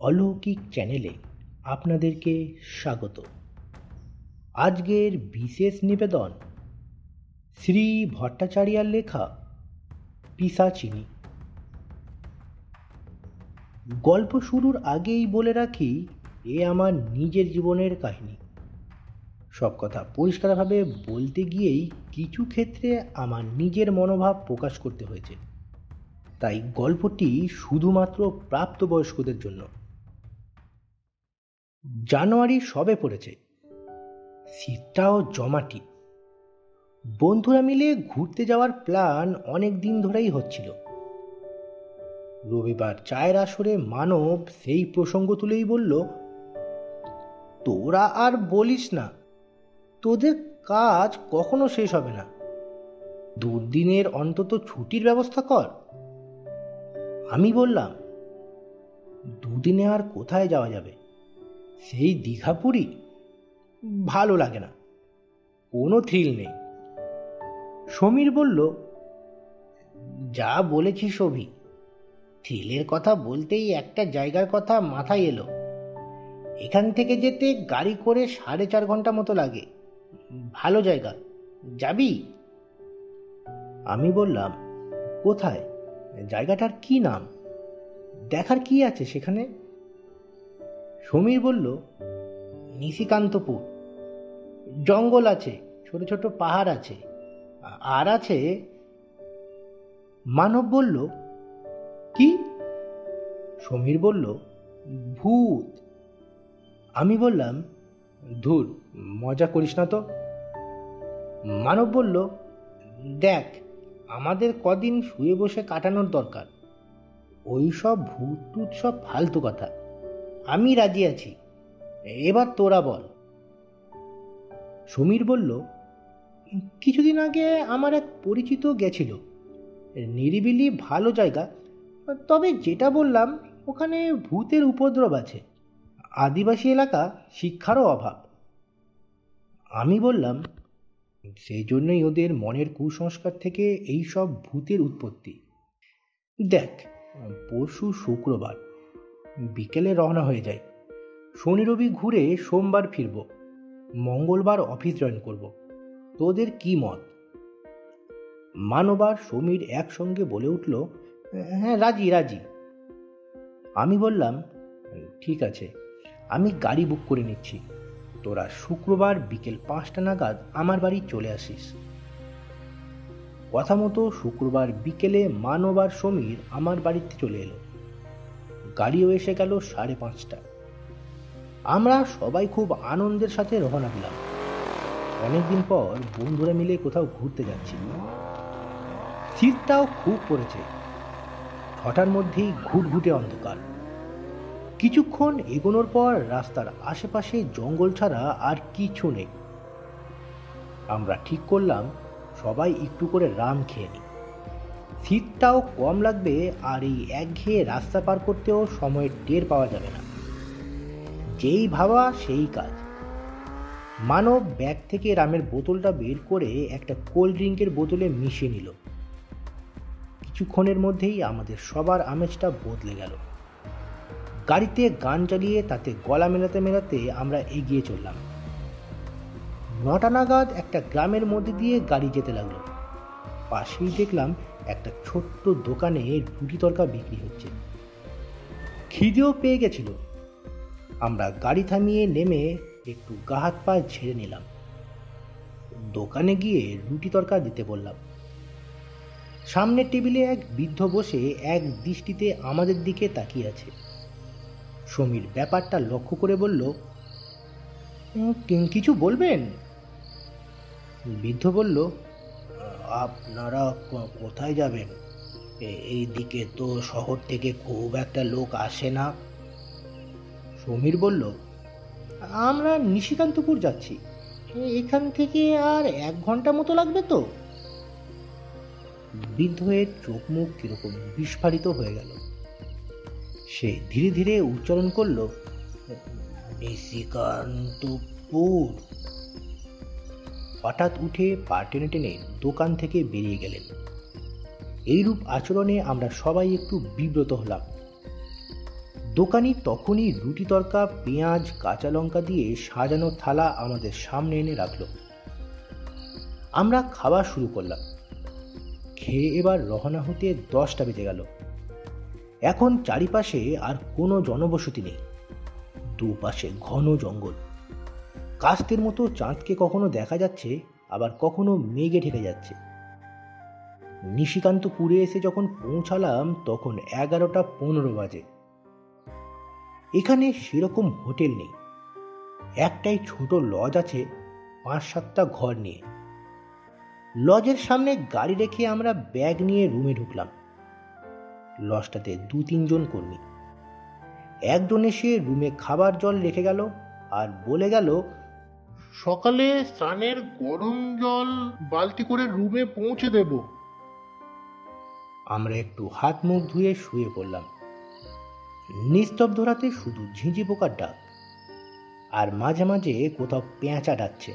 অলৌকিক চ্যানেলে আপনাদেরকে স্বাগত। আজকের বিশেষ নিবেদন শ্রী ভট্টাচার্যার লেখা পিসাচিনি। গল্প শুরুর আগেই বলে রাখি, এ আমার নিজের জীবনের কাহিনী। সব কথা পরিষ্কারভাবে বলতে গিয়েই কিছু ক্ষেত্রে আমার নিজের মনোভাব প্রকাশ করতে হয়েছে। তাই গল্পটি শুধুমাত্র প্রাপ্তবয়স্কদের জন্য। জানুয়ারি সবে পড়েছে। শীতটাও জমাটি। বন্ধুরা মিলে ঘুরতে যাওয়ার প্ল্যান অনেক দিন ধরেই হচ্ছিল। রবিবার চায়ের আসরে মানব সেই প্রসঙ্গ তুলেই বলল, তোরা আর বলিস না, তোদের কাজ কখনো শেষ হবে না। দুদিনের অন্তত ছুটির ব্যবস্থা কর। আমি বললাম, দুদিনে আর কোথায় যাওয়া যাবে? সেই দীঘা পুরী? ভালো লাগে না। কোনো থ্রিল নেই। সমীর বলল, যা বলেছি সবই থ্রিলের কথা বলতেই একটা জায়গার কথা মাথায় এলো। এখান থেকে যেতে গাড়ি করে সাড়ে চার ঘণ্টা মতো লাগে। ভালো জায়গা। যাবি? আমি বললাম, কোথায়? জায়গাটার কি নাম? দেখার কি আছে সেখানে? সমীর বলল, নিশিকান্তপুর। জঙ্গল আছে, ছোট ছোট পাহাড় আছে, আর আছে। মানব বলল, কি? সমীর বলল, ভূত। আমি বললাম, ধুর, মজা করিস না তো। মানব বলল, দেখ, আমাদের কদিন শুয়ে বসে কাটানোর দরকার। ওই সব ভূত টুত সব ফালতু কথা। আমি রাজি আছি। এবার তোরা বল। সমীর বলল, কিছুদিন আগে আমার এক পরিচিত গেছিল। নিরিবিলি ভালো জায়গা। তবে যেটা বললাম, ওখানে ভূতের উপদ্রব আছে। আদিবাসী এলাকা, শিক্ষারও অভাব। আমি বললাম সেই জন্যই ওদের মনের কুসংস্কার থেকে এই সব ভূতের উৎপত্তি। দেখ, পরশু শুক্রবার। বিকেলে রওনা হয়ে যায় শনি রবি ঘুরে সোমবার ফিরব। মঙ্গলবার অফিস জয়েন করব। তোদের কি মত? মানবার সমীর একসঙ্গে বলে উঠল হ্যাঁ রাজি রাজি। আমি বললাম, ঠিক আছে, আমি গাড়ি বুক করে নিচ্ছি। তোরা শুক্রবার বিকেল পাঁচটা নাগাদ আমার বাড়ি চলে আসিস। কথা মতো শুক্রবার বিকেলে মানব আর সমীর আমার বাড়িতে চলে এলো। গাড়িও এসে গেল সাড়ে পাঁচটা আমরা সবাই খুব আনন্দের সাথে রওনা দিলাম। অনেকদিন পর বন্ধুরা মিলে কোথাও ঘুরতে যাচ্ছি শীতটাও খুব পড়েছে। ছটার মধ্যেই ঘুটঘুটে অন্ধকার। কিছুক্ষণ এগোনোর পর রাস্তার আশেপাশে জঙ্গল ছাড়া আর কিছু নেই। আমরা ঠিক করলাম সবাই একটু করে রাম খেয়ে নিই শীতটাও কম লাগবে আর এই একঘেয়ে রাস্তা পার করতেও সময় টের পাওয়া যাবে না। যেই ভাবা সেই কাজ। মানব ব্যাগ থেকে রামের বোতলটা বের করে একটা কোল্ড ড্রিঙ্কের বোতলে মিশিয়ে নিল। কিছুক্ষণের মধ্যেই আমাদের সবার আমেজটা বদলে গেল। গাড়িতে গান চালিয়ে তাতে গলা মেলাতে মেলাতে আমরা এগিয়ে চললাম। নটা নাগাদ একটা গ্রামের মধ্যে দিয়ে গাড়ি যেতে লাগল। পাশেই দেখলাম একটা ছোট্ট দোকানে রুটি তরকা বিক্রি হচ্ছে। খিদেও পেয়ে গেছিল। আমরা গাড়ি থামিয়ে নেমে একটু গা হাত পা ঝেড়ে নিলাম। দোকানে গিয়ে রুটি তরকা দিতে বললাম, সামনের টেবিলে এক বৃদ্ধ বসে এক দৃষ্টিতে আমাদের দিকে তাকিয়ে আছে। সমীর ব্যাপারটা লক্ষ্য করে বলল কিছু বলবেন? বৃদ্ধ বলল আপনারা কোথায় যাবেন? এই দিকে তো শহর থেকে খুব একটা লোক আসে না। সমীর বলল, আমরা নিশিকান্তপুর যাচ্ছি। এখান থেকে আর এক ঘণ্টা মতো লাগবে তো? বৃদ্ধের চোখ মুখ কীরকম বিস্ফারিত হয়ে গেল। সে ধীরে ধীরে উচ্চারণ করল, নিশিকান্তপুর? হঠাৎ উঠে পা টেনে টেনে দোকান থেকে বেরিয়ে গেলেন। এইরূপ আচরণে আমরা সবাই একটু বিব্রত হলাম। দোকানি তখনই রুটি তরকা, পেঁয়াজ, কাঁচা লঙ্কা দিয়ে সাজানো থালা আমাদের সামনে এনে রাখল। আমরা খাওয়া শুরু করলাম। খেয়ে এবার রওনা হতে দশটা বেজে গেল। এখন চারিপাশে আর কোনো জনবসতি নেই। দুপাশে ঘন জঙ্গল। কাস্তের মতো চাঁদকে কখনো দেখা যাচ্ছে, আবার কখনো মেঘে ঢেকে যাচ্ছে। নিশিকান্তপুরে এসে যখন পৌঁছালাম, তখন এগারোটা পনেরো বাজে। এখানে সেরকম হোটেল নেই। একটাই ছোট লজ আছে, পাঁচ সাতটা ঘর নিয়ে। লজের সামনে গাড়ি রেখে আমরা ব্যাগ নিয়ে রুমে ঢুকলাম। লজটাতে দু তিনজন কর্মী। একজন এসে রুমে খাবার জল রেখে গেল, আর বলে গেল সকালে স্নানের গরম জল বালতি করে রুমে পৌঁছে দেব। আমরা একটু হাত মুখ ধুয়ে শুয়ে পড়লাম। নিস্তব্ধ রাতে শুধু ঝিঁঝি পোকার ডাক, আর মাঝে মাঝে কোথাও পেঁচা ডাকছে।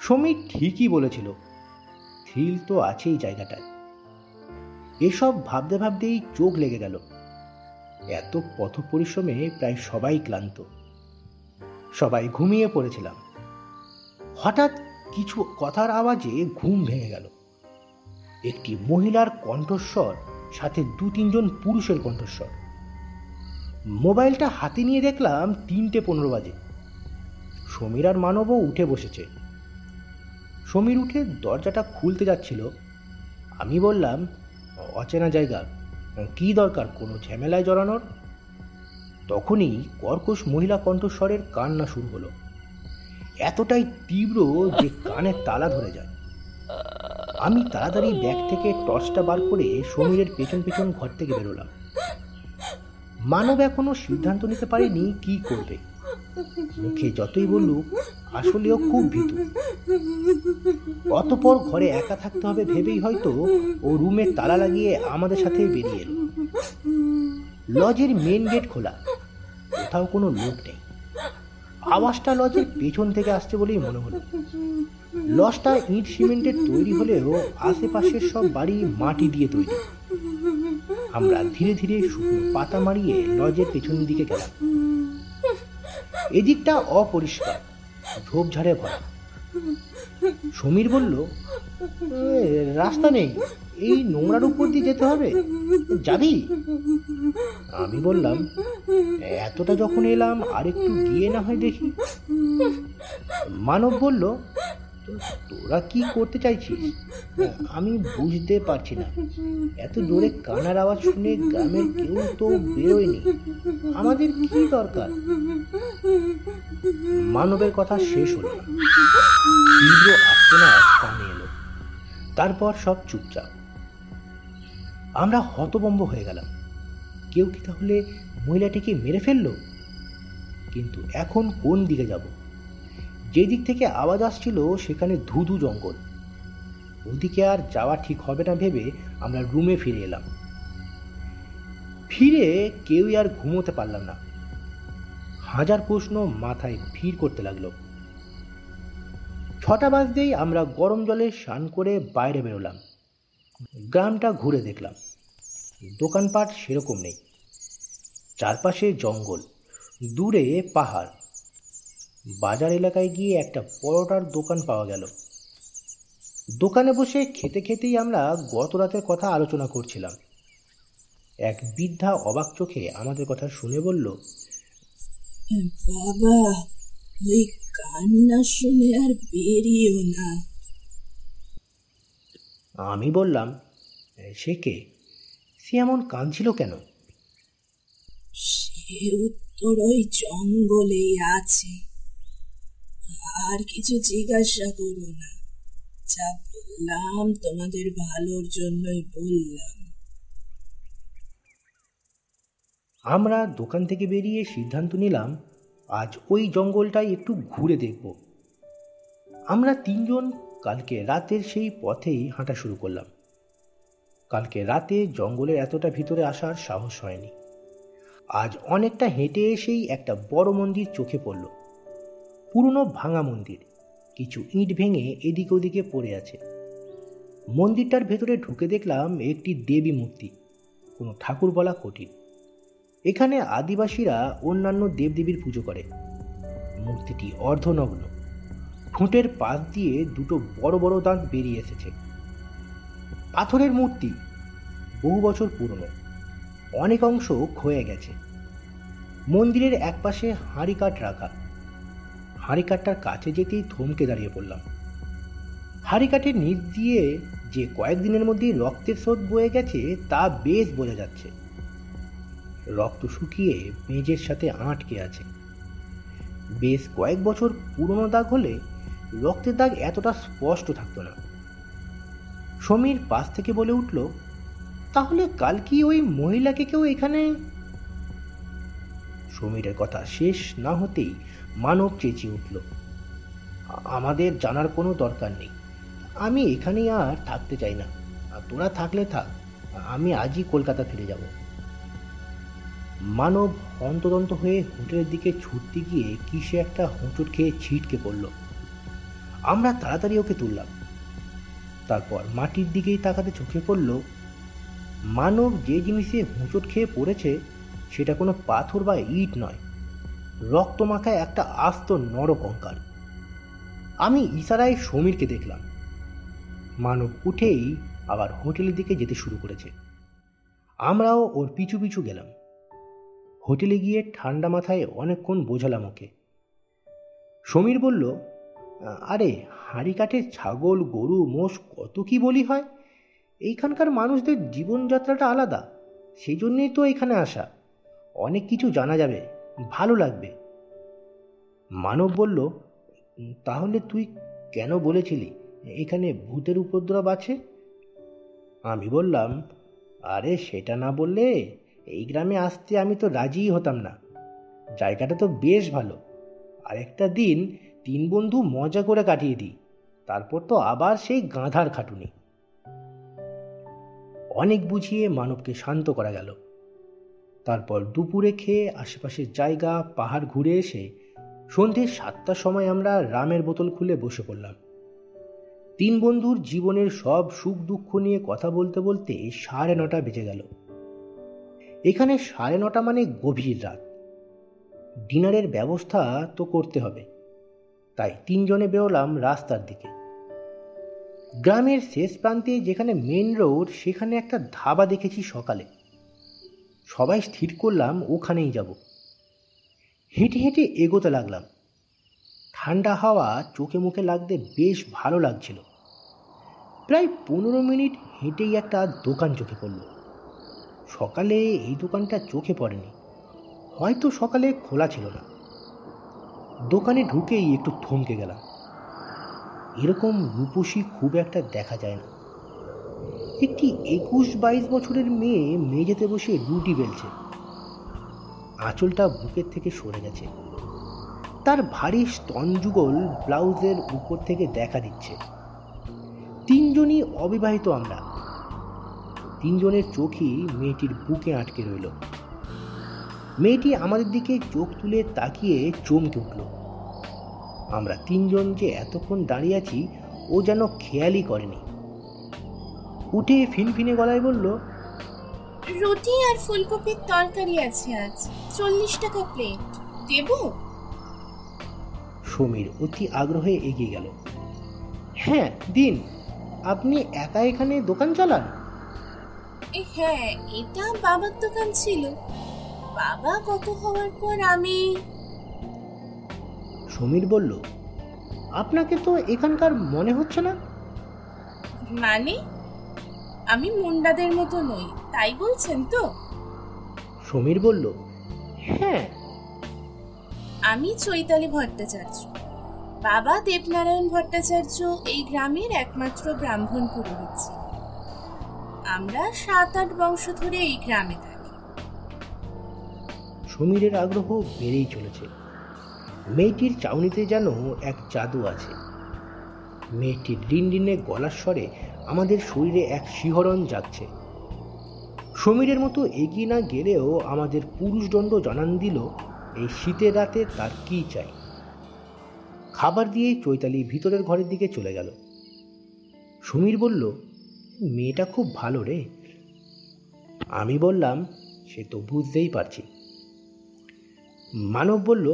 সমীর ঠিকই বলেছিল থ্রিল তো আছেই জায়গাটায়। এসব ভাবতে ভাবতেই চোখ লেগে গেল। এত পথ পরিশ্রমে প্রায় সবাই ক্লান্ত। সবাই ঘুমিয়ে পড়েছিলাম। হঠাৎ কিছু কথার আওয়াজে ঘুম ভেঙে গেল। একটি মহিলার কণ্ঠস্বর, সাথে দু তিনজন পুরুষের কণ্ঠস্বর। মোবাইলটা হাতে নিয়ে দেখলাম তিনটে পনেরো বাজে। সমীর আর মানবও উঠে বসেছে। সমীর উঠে দরজাটা খুলতে যাচ্ছিল। আমি বললাম, অচেনা জায়গা, কি দরকার? কোনো ঝামেলায় জড়ানোর? তখনই কর্কশ মহিলা কণ্ঠস্বরের কান্না শুরু হলো। এতটাই তীব্র যে কানে তালা ধরে যায়। আমি তাড়াতাড়ি ব্যাগ থেকে টর্চটা বার করে সমীরের পেছন পেছন ঘর থেকে বেরোলাম। মানব এখনও সিদ্ধান্ত নিতে পারেনি কি করবে। মুখে যতই বললুক আসলেও খুব ভীতু। অতপর ঘরে একা থাকতে হবে ভেবেই হয়তো ও রুমে তালা লাগিয়ে আমাদের সাথে বেরিয়ে এলো। লজের মেন গেট খোলা। কোথাও কোনো লোক নেই। আওয়াজটা লজের পেছন থেকে আসছে বলেই মনে হলো। লজটা ইট সিমেন্টের তৈরি হলেও আশেপাশের সব বাড়ি মাটি দিয়ে তৈরি। আমরা ধীরে ধীরে শুকনো পাতা মারিয়ে লজের পেছন দিকে গেলাম। এদিকটা অপরিষ্কার ঝোপঝাড়ে ভরা। সমীর বলল রাস্তা নেই। এই নোংরার উপর দিয়ে যেতে হবে? যাবি? আমি বললাম, এতটা যখন এলাম আর একটু গিয়ে না হয় দেখি। মানব বলল "তো তোরা কি করতে চাইছিস? আমি বুঝতে পারছি না। এত জোরে কানার আওয়াজ শুনে গ্রামের কেউ তো বেরোয়নি। আমাদের কি দরকার? মানবের কথা শেষ হলো তীব্র আর্তনাদ কানে এলো। তারপর সব চুপচাপ। আমরা হতবম্ব হয়ে গেলাম। কেউ কি তাহলে মহিলাটিকে মেরে ফেলল? কিন্তু এখন কোন দিকে যাব? যে দিক থেকে আওয়াজ আসছিল, সেখানে ধুধু জঙ্গল। ওদিকে আর যাওয়া ঠিক হবে না ভেবে আমরা রুমে ফিরে এলাম। ফিরে কেউই আর ঘুমোতে পারলাম না। হাজার প্রশ্ন মাথায় ভিড় করতে লাগল। ছটা বাজতেই আমরা গরম জলে স্নান করে বাইরে বেরোলাম। গ্রামটা ঘুরে দেখলাম। দোকানপাট সেরকম নেই। চারপাশে জঙ্গল, দূরে পাহাড়। বাজার এলাকায় গিয়ে একটা পরোটার দোকান পাওয়া গেল। দোকানে বসে খেতে খেতেই আমরা গত রাতের কথা আলোচনা করছিলাম। এক বৃদ্ধা অবাক চোখে আমাদের কথা শুনে বলল, বাবা কান্না শুনে আর বেরিয়েও না। আমি বললাম সে কে? সে এমন কাঁদছিল কেন? সে উত্তর ওই জঙ্গলেই আছে। আর কিছু জিজ্ঞাসা করো না। যা বললাম তোমাদের ভালোর জন্যই বললাম। আমরা দোকান থেকে বেরিয়ে সিদ্ধান্ত নিলাম আজ ওই জঙ্গলটাই একটু ঘুরে দেখব। আমরা তিনজন কালকে রাতের সেই পথেই হাঁটা শুরু করলাম। কালকে রাতে জঙ্গলের এতটা ভিতরে আসার সাহস হয়নি। আজ অনেকটা হেঁটে এসেই একটা বড় মন্দির চোখে পড়ল। পুরনো ভাঙা মন্দির, কিছু ইট ভেঙে এদিক ওদিকে পড়ে আছে। মন্দিরটার ভেতরে ঢুকে দেখলাম একটি দেবী মূর্তি, কোনো ঠাকুর বলা কঠিন। এখানে আদিবাসীরা অন্যান্য দেবদেবীর পুজো করে। মূর্তিটি অর্ধনগ্ন ঠোঁটের পাশ দিয়ে দুটো বড় বড় দাঁত বেরিয়ে এসেছে। পাথরের মূর্তি বহু বছর পুরনো, অনেক অংশ ক্ষয়ে গেছে। মন্দিরের একপাশে হাঁড়ি কাঠ রাখা। হাঁড়ি কাঠটার কাছে যেতেই থমকে দাঁড়িয়ে পড়লাম। হাঁড়ি কাঠের নিচ দিয়ে যে কয়েকদিনের মধ্যেই রক্তের স্রোত বয়ে গেছে, তা বেশ বোঝা যাচ্ছে। রক্ত শুকিয়ে মেজের সাথে আটকে আছে। বেশ কয়েক বছর পুরনো দাগ হলে রক্তের দাগ এতটা স্পষ্ট থাকতো না। সমীর পাশ থেকে বলে উঠল, তাহলে কাল কি ওই মহিলাকে কেউ এখানে সমীরের কথা শেষ না হতেই মানব চেঁচিয়ে উঠল, আমাদের জানার কোনো দরকার নেই। আমি এখানেই আর থাকতে চাই না। তোরা থাকলে থাক, আমি আজই কলকাতা ফিরে যাব। মানব অন্তদন্ত হয়ে হোটেলের দিকে ছুটতে গিয়ে কিসে একটা হোঁচট খেয়ে ছিটকে পড়ল। আমরা তাড়াতাড়ি ওকে তুললাম। তারপর মাটির দিকেই তাকাতে চোখে পড়ল, মানব যে জিনিসে হোঁচট খেয়ে পড়েছে, সেটা কোনো পাথর বা ইট নয়। রক্তমাখায় একটা আস্ত নরকঙ্কাল আমি ইশারায় সমীরকে দেখলাম। মানব উঠেই আবার হোটেলের দিকে যেতে শুরু করেছে। আমরাও ওর পিছু পিছু গেলাম। হোটেলে গিয়ে ঠান্ডা মাথায় অনেকক্ষণ বোঝালাম ওকে। সমীর বলল আরে হাঁড়ি কাঠে ছাগল, গরু, মোষ কত কি বলি হয়? এইখানকার মানুষদের জীবনযাত্রাটা আলাদা সেই জন্যই তো এখানে আসা। অনেক কিছু জানা যাবে, ভালো লাগবে। মানব বলল, তাহলে তুই কেন বলেছিলি? এখানে ভূতের উপদ্রব আছে? আমি বললাম, আরে সেটা না বললে এই গ্রামে আসতে আমি তো রাজিই হতাম না। জায়গাটা তো বেশ ভালো। আরেকটা দিন তিন বন্ধু মজা করে কাটিয়ে দিই। তারপর তো আবার সেই গাঁধার খাটুনি। অনেক বুঝিয়ে মানবকে শান্ত করা গেল। তারপর দুপুরে খেয়ে আশেপাশের জায়গা, পাহাড় ঘুরে এসে সন্ধ্যে সাতটার সময় আমরা রামের বোতল খুলে বসে পড়লাম। তিন বন্ধুর জীবনের সব সুখ দুঃখ নিয়ে কথা বলতে বলতে সাড়ে নটা বেজে গেল। এখানে সাড়ে নটা মানে গভীর রাত। ডিনারের ব্যবস্থা তো করতে হবে। তাই তিনজনে বেরোলাম রাস্তার দিকে। গ্রামের শেষ প্রান্তে যেখানে মেন রোড সেখানে একটা ধাবা দেখেছি সকালে। সবাই স্থির করলাম, ওখানেই যাব। হেঁটে হেঁটে এগোতে লাগলাম। ঠান্ডা হাওয়া চোখে মুখে লাগতে বেশ ভালো লাগছিল। প্রায় পনেরো মিনিট হেঁটেই একটা দোকান চোখে পড়ল। সকালে এই দোকানটা চোখে পড়েনি। হয়তো সকালে খোলা ছিল না। দোকানে ঢুকেই একটু থমকে গেলাম। এরকম রূপসী খুব একটা দেখা যায় না। একটি একুশ বাইশ বছরের মেয়ে মেঝেতে বসে রুটি বেলছে। আঁচলটা বুকের থেকে সরে গেছে। তার ভারী স্তনযুগল ব্লাউজের উপর থেকে দেখা দিচ্ছে। তিনজনই অবিবাহিত আমরা। তিনজনের চোখই মেয়েটির বুকে আটকে রইল। মেয়েটি আমাদের দিকে চোখ তুলে তাকিয়ে চমকে উঠল। আমরা তিনজন যে এতক্ষণ দাঁড়িয়ে আছি ও যেন খেয়ালই করেনি। উঠে ফিনফিনে গলায় বলল রুটি আর ফুলকপির তরকারি আছে আজ। চল্লিশ টাকা প্লেট দেব? সমীর অতি আগ্রহে এগিয়ে গেল। হ্যাঁ দিন আপনি একা এখানে দোকান চালান? হ্যাঁ এটা বাবার দোকান ছিল। বাবা কত হওয়ার পর আমি? সমীর বলল আপনাকে তো এখানকার মনে হচ্ছে না? মানে? আমি মুন্ডাদের মতো নই তাই বলছেন তো? সমীর বলল হ্যাঁ। আমি চৈতালি ভট্টাচার্য। বাবা দেবনারায়ণ ভট্টাচার্য এই গ্রামের একমাত্র ব্রাহ্মণ পুরোহিত। আমরা সাত আট বংশ ধরে এই গ্রামে থাকি। সমীরের আগ্রহ বেড়েই চলেছে। মেয়েটির চাউনিতে যেন এক জাদু আছে। মেয়েটির রিনরিনে গলার স্বরে আমাদের শরীরে এক শিহরণ জাগছে। সমীরের মতো এগিয়ে না গেলেও আমাদের পুরুষদণ্ড জানান দিল, এই শীতের রাতে তার কি চাই? খাবার দিয়ে চৈতালি ভিতরের ঘরের দিকে চলে গেল। সমীর বলল, মেয়েটা খুব ভালো রে। আমি বললাম, সে তো বুঝতেই পারছি। মানব বলল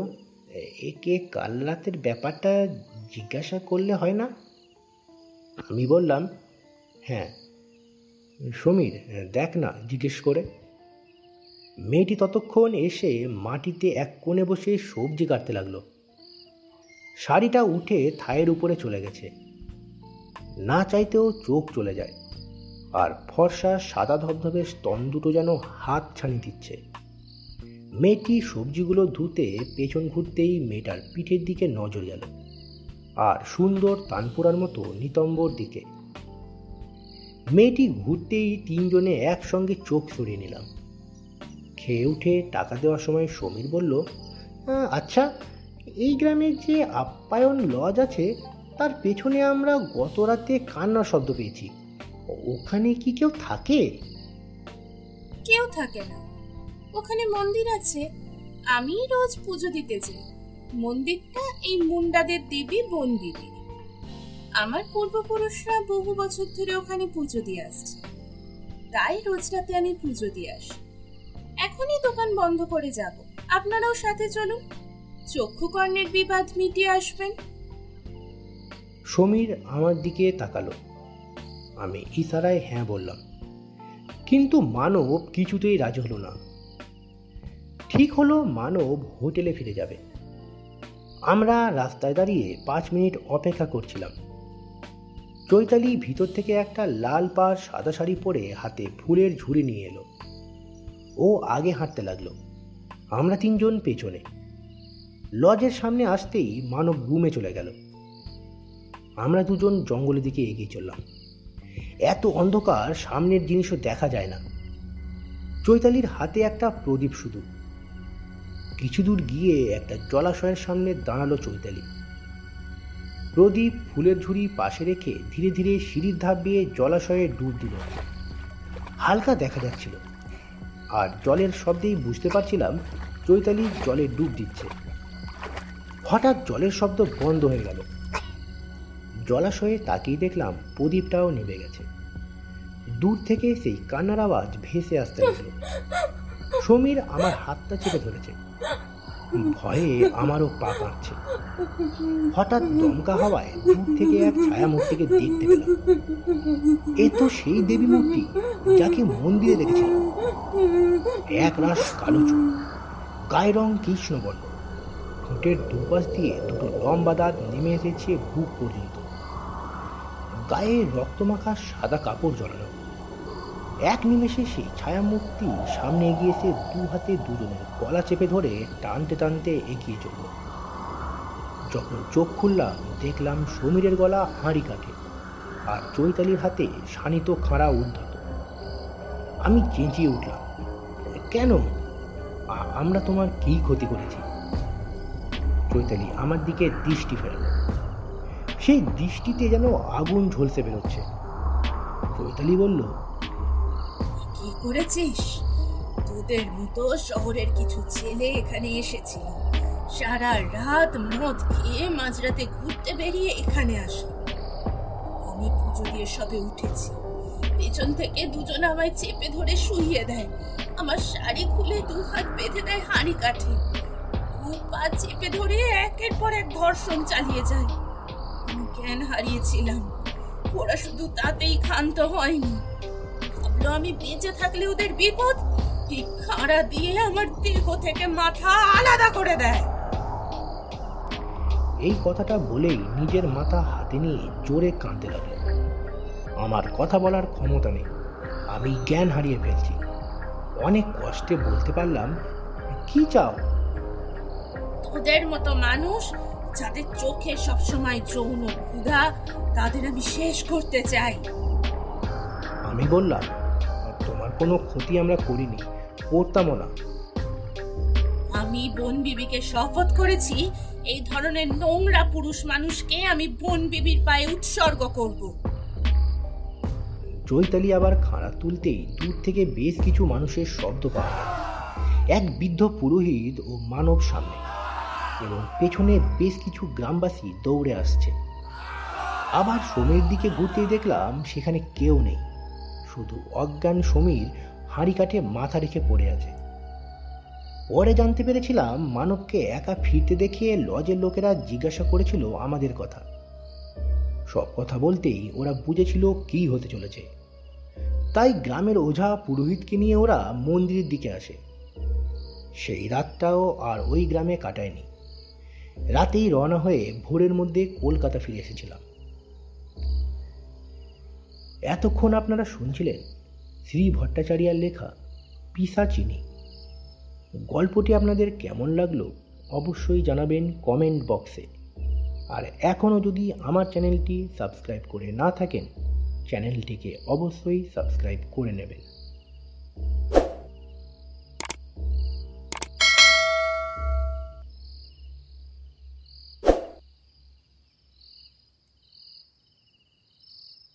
একে কাল রাতের ব্যাপারটা জিজ্ঞাসা করলে হয় না? আমি বললাম হ্যাঁ সমীর, দেখ না, জিজ্ঞেস করে। মেয়েটি ততক্ষণ এসে মাটিতে এক কোণে বসে সবজি কাটতে লাগল। শাড়িটা উঠে থায়ের উপরে চলে গেছে। না চাইতেও চোখ চলে যায়, আর ফর্সা সাদা ধবধবে স্তন দুটো যেন হাত ছানি দিচ্ছে। মেয়েটি সবজিগুলো ধুতে পেছন ঘুরতেই মেয়েটার পিঠের দিকে নজর গেল আর সুন্দর তানপুরার মতো নিতম্বর দিকে। মেয়েটি ঘুরতেই তিনজনে একসঙ্গে চোখ সরিয়ে নিলাম। খেয়ে উঠে টাকা দেওয়ার সময় সমীর বলল "আহ, আচ্ছা এই গ্রামের যে আপ্যায়ন লজ আছে তার পেছনে আমরা গত রাতে কান্নার শব্দ পেয়েছি। ওখানে কি কেউ থাকে? কেউ থাকে না। ওখানে মন্দির আছে। আমি রোজ পুজো দিতে যাই। মন্দিরটা এই মুন্ডাদের দেবী বন দেবী আমার পূর্বপুরুষরা বহু বছর ধরে ওখানে পুজো দিয়ে আসছে। তাই রোজ রাতে আমি পুজো দিয়ে আসি। এখনই দোকান বন্ধ করে যাব। আপনারাও সাথে চলুন। চক্ষুকর্ণের বিবাদ মিটিয়ে আসবেন। সমীর আমার দিকে তাকালো। আমি ইশারায় হ্যাঁ বললাম। কিন্তু মানব কিছুতেই রাজি হলো না। ঠিক হলো মানব হোটেলে ফিরে যাবে। আমরা রাস্তায় দাঁড়িয়ে পাঁচ মিনিট অপেক্ষা করছিলাম। চৈতালি ভিতর থেকে একটা লাল পাড় সাদা শাড়ি পরে হাতে ফুলের ঝুড়ি নিয়ে এলো। ও আগে হাঁটতে লাগল। আমরা তিনজন পেছনে। লজের সামনে আসতেই মানব রুমে চলে গেল। আমরা দুজন জঙ্গলের দিকে এগিয়ে চললাম। এত অন্ধকার সামনের জিনিসও দেখা যায় না। চৈতালির হাতে একটা প্রদীপ শুধু। কিছু দূর গিয়ে একটা জলাশয়ের সামনে দাঁড়াল চৈতালি। প্রদীপ ফুলের ঝুড়ি পাশে রেখে ধীরে ধীরে সিঁড়ির ধাপ দিয়ে জলাশয়ে ডুব দিল। হালকা দেখা যাচ্ছিল। আর জলের শব্দেই বুঝতে পারছিলাম চৈতালি জলে ডুব দিচ্ছে। হঠাৎ জলের শব্দ বন্ধ হয়ে গেল। জলাশয়ে তাকিয়ে দেখলাম প্রদীপটাও নেমে গেছে। দূর থেকে সেই কান্নার আওয়াজ ভেসে আসতে লাগল। সমীর আমার হাতটা চেপে ধরেছে। ভয়ে আমারও পা কাঁপছে। হঠাৎ দমকা হওয়ায় দূর থেকে এক ছায়া মূর্তিকে দেখতে পেলাম। এ তো সেই দেবী মূর্তি যাকে মন্দিরে দেখেছিলাম এক রাস কালো চোখ গায়ের রং কৃষ্ণবর্ণ ঠোঁটের দুপাশ দিয়ে দুটো লম্বা দাঁত নেমে এসেছে বুক পর্যন্ত। গায়ে রক্তমাখা সাদা কাপড় জড়ানো। এক নিমেষে সেই ছায়ামূর্তি সামনে এগিয়ে এসে দু হাতে দুজনের গলা চেপে ধরে টানতে টানতে এগিয়ে চলল। যখন চোখ খুললাম, দেখলাম সমীরের গলা হাঁড়ি কাটে আর চৈতালির হাতে শানিত খাঁড়া উদ্ধত। আমি চেঁচিয়ে উঠলাম, কেন? আমরা তোমার কি ক্ষতি করেছি? চৈতালি আমার দিকে দৃষ্টি ফেরালো। সেই দৃষ্টিতে যেন আগুন ঝলসে বেরোচ্ছে। চৈতালি বলল করেছিস? তোদের মতো শহরের কিছু ছেলে এখানে এসেছিল সারা রাত মদ খেয়ে মাঝরাতে ঘুরতে বেরিয়ে এখানে আসে। আমি পুজো দিয়ে সবে উঠেছি। পেছন থেকে দুজন আমায় চেপে ধরে শুইয়ে দেয়। আমার শাড়ি খুলে দু হাত বেঁধে দেয় হাঁড়ি কাঠে দু পা চেপে ধরে একের পর এক ধর্ষণ চালিয়ে যায়। আমি জ্ঞান হারিয়েছিলাম। ওরা শুধু তাতেই ক্ষান্ত হয়নি। ভাবলো আমি বেঁচে থাকলে ওদের বিপদ? এই খাড়া দিয়ে আমার দেহ থেকে মাথা আলাদা করে দেয়। এই কথাটা বলেই নিজের মাথা হাতে নিয়ে জোরে কাঁদতে লাগল। আমার কথা বলার ক্ষমতা নেই। আমি জ্ঞান হারিয়ে ফেলছি। অনেক কষ্টে বলতে পারলাম কি চাও? তোদের মতো মানুষ যাদের চোখে সবসময় যৌন ক্ষুধা তাদের আমি শেষ করতে চাই। আমি বললাম কোনো ক্ষতি আমরা করিনি করতামও না। আমি বন বিবিকে শপথ করেছি এই ধরনের নোংরা পুরুষ মানুষকে আমি বন বিবির পায়ে উৎসর্গ করব। চৈতালি আবার খাড়া তুলতেই দূর থেকে বেশ কিছু মানুষের শব্দ পাওয়া গেল এক বৃদ্ধ পুরোহিত ও মানব সামনে এবং পেছনে বেশ কিছু গ্রামবাসী দৌড়ে আসছে। আবার সমীর দিকে ঘুরতেই দেখলাম সেখানে কেউ নেই। শুধু অজ্ঞান সমীর হাঁড়ি কাঠে মাথা রেখে পড়ে আছে। পরে জানতে পেরেছিলাম মানবকে একা ফিরতে দেখে লজের লোকেরা জিজ্ঞাসা করেছিল আমাদের কথা। সব কথা বলতেই ওরা বুঝেছিল কি হতে চলেছে। তাই গ্রামের ওঝা পুরোহিতকে নিয়ে ওরা মন্দিরের দিকে আসে। সেই রাতটাও আর ওই গ্রামে কাটায়নি। রাতেই রওনা হয়ে ভোরের মধ্যে কলকাতা ফিরে এসেছিলাম। এতক্ষণ আপনারা শুনছিলেন শ্রী ভট্টাচার্যার লেখা পিসাচিনি। গল্পটি আপনাদের কেমন লাগল অবশ্যই জানাবেন কমেন্ট বক্সে। আর এখনও যদি আমার চ্যানেলটি সাবস্ক্রাইব করে না থাকেন, চ্যানেলটিকে অবশ্যই সাবস্ক্রাইব করে নেবেন।